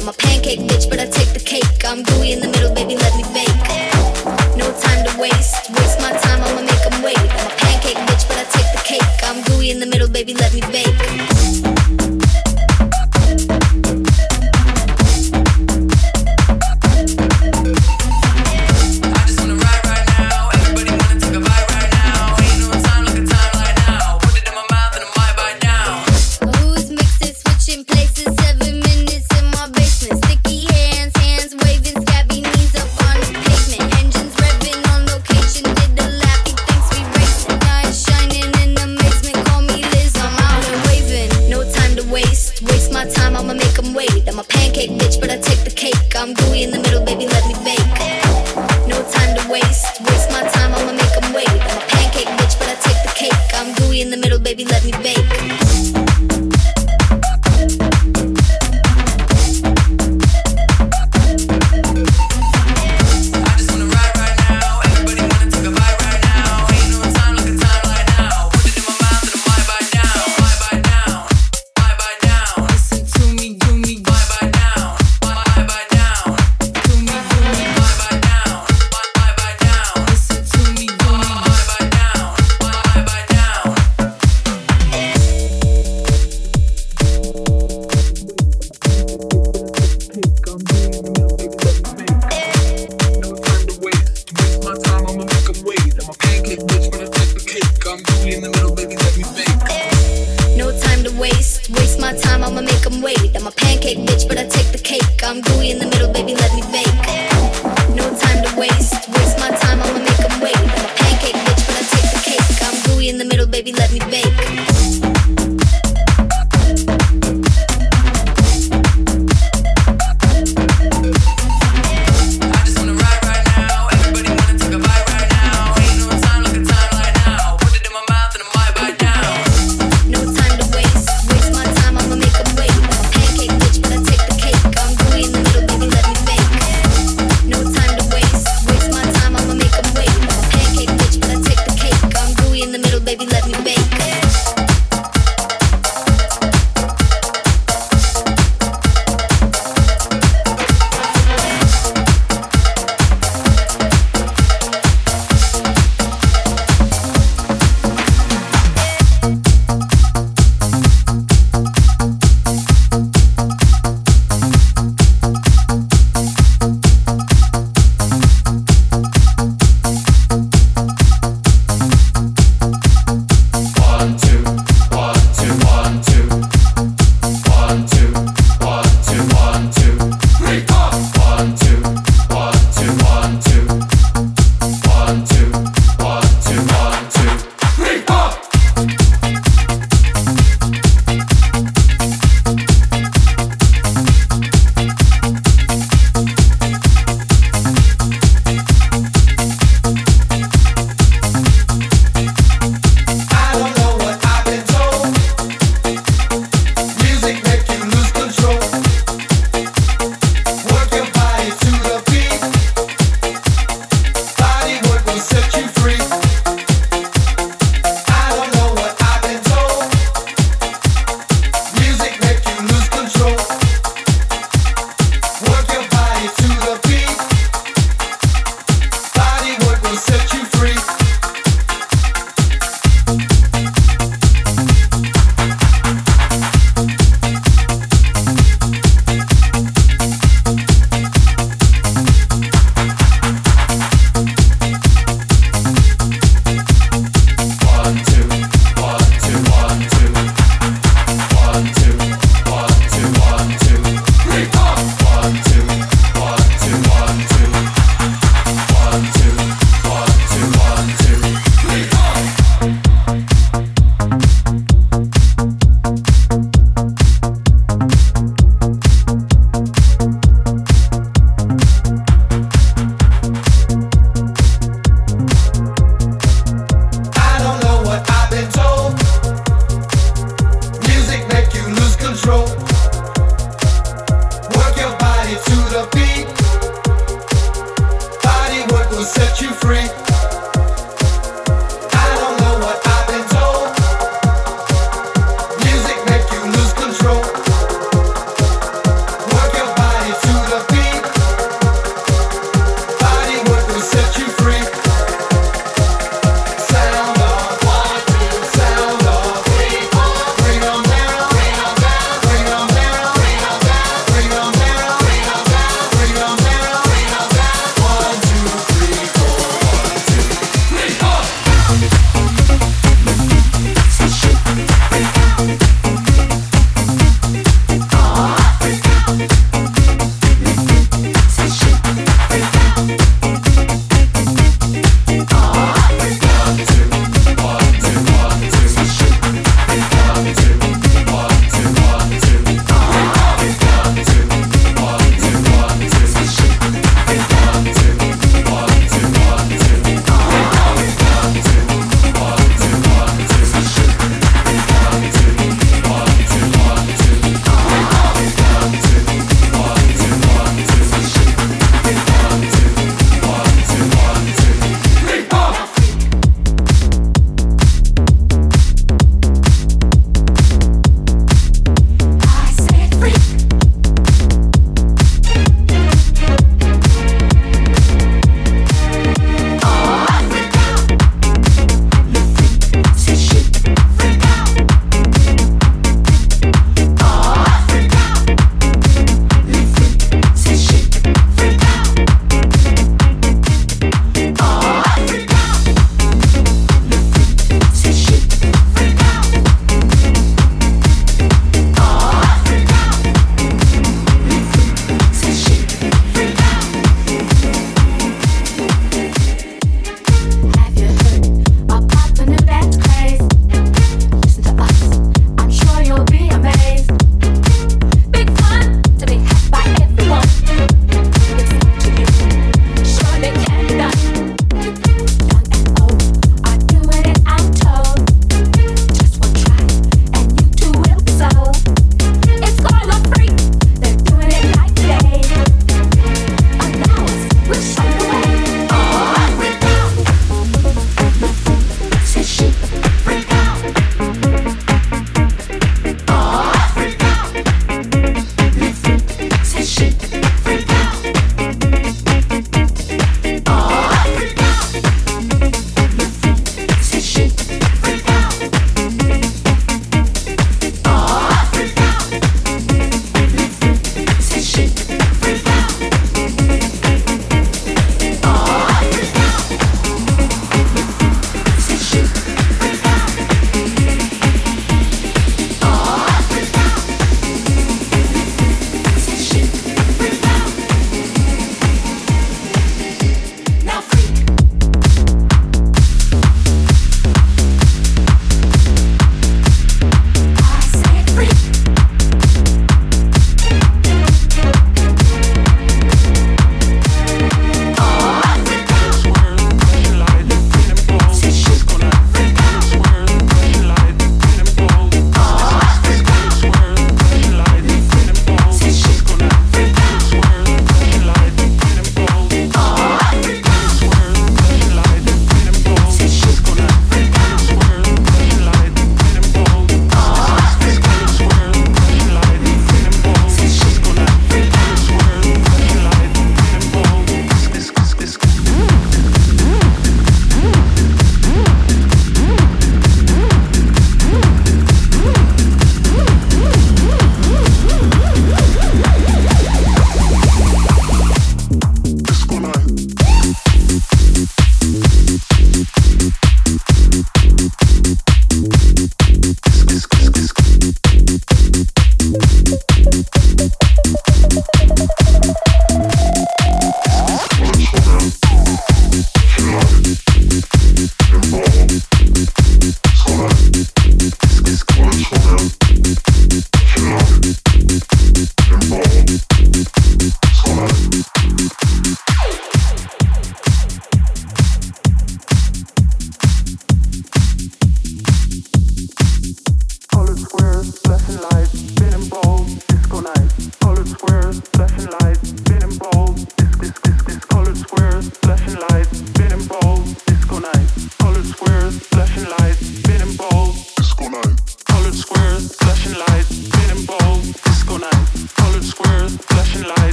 I'm a pancake bitch, but I take the cake. I'm gooey in the middle, baby, let me bake.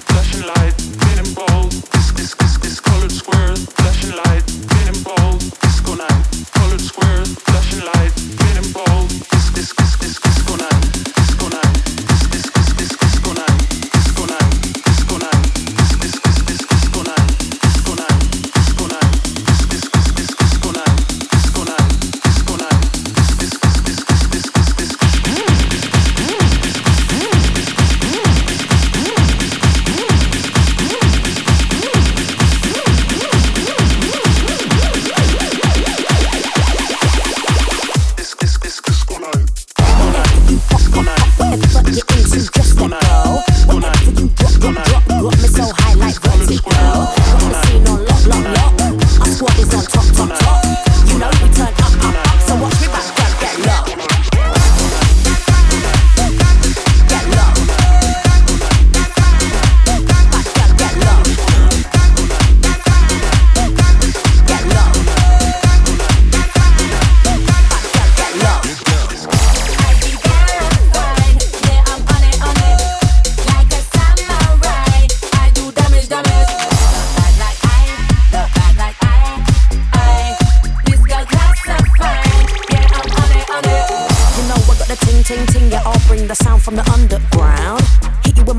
flashing lights.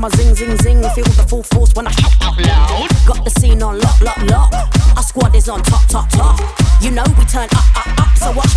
My zing zing zing. Feel the full force when I shout out loud. Got the scene on lock, lock, lock. Our squad is on top, top, top. You know we turn up, up, up. So watch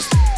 skinny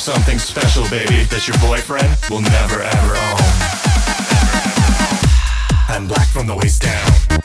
something special, baby, that your boyfriend will never ever own. I'm black from the waist down.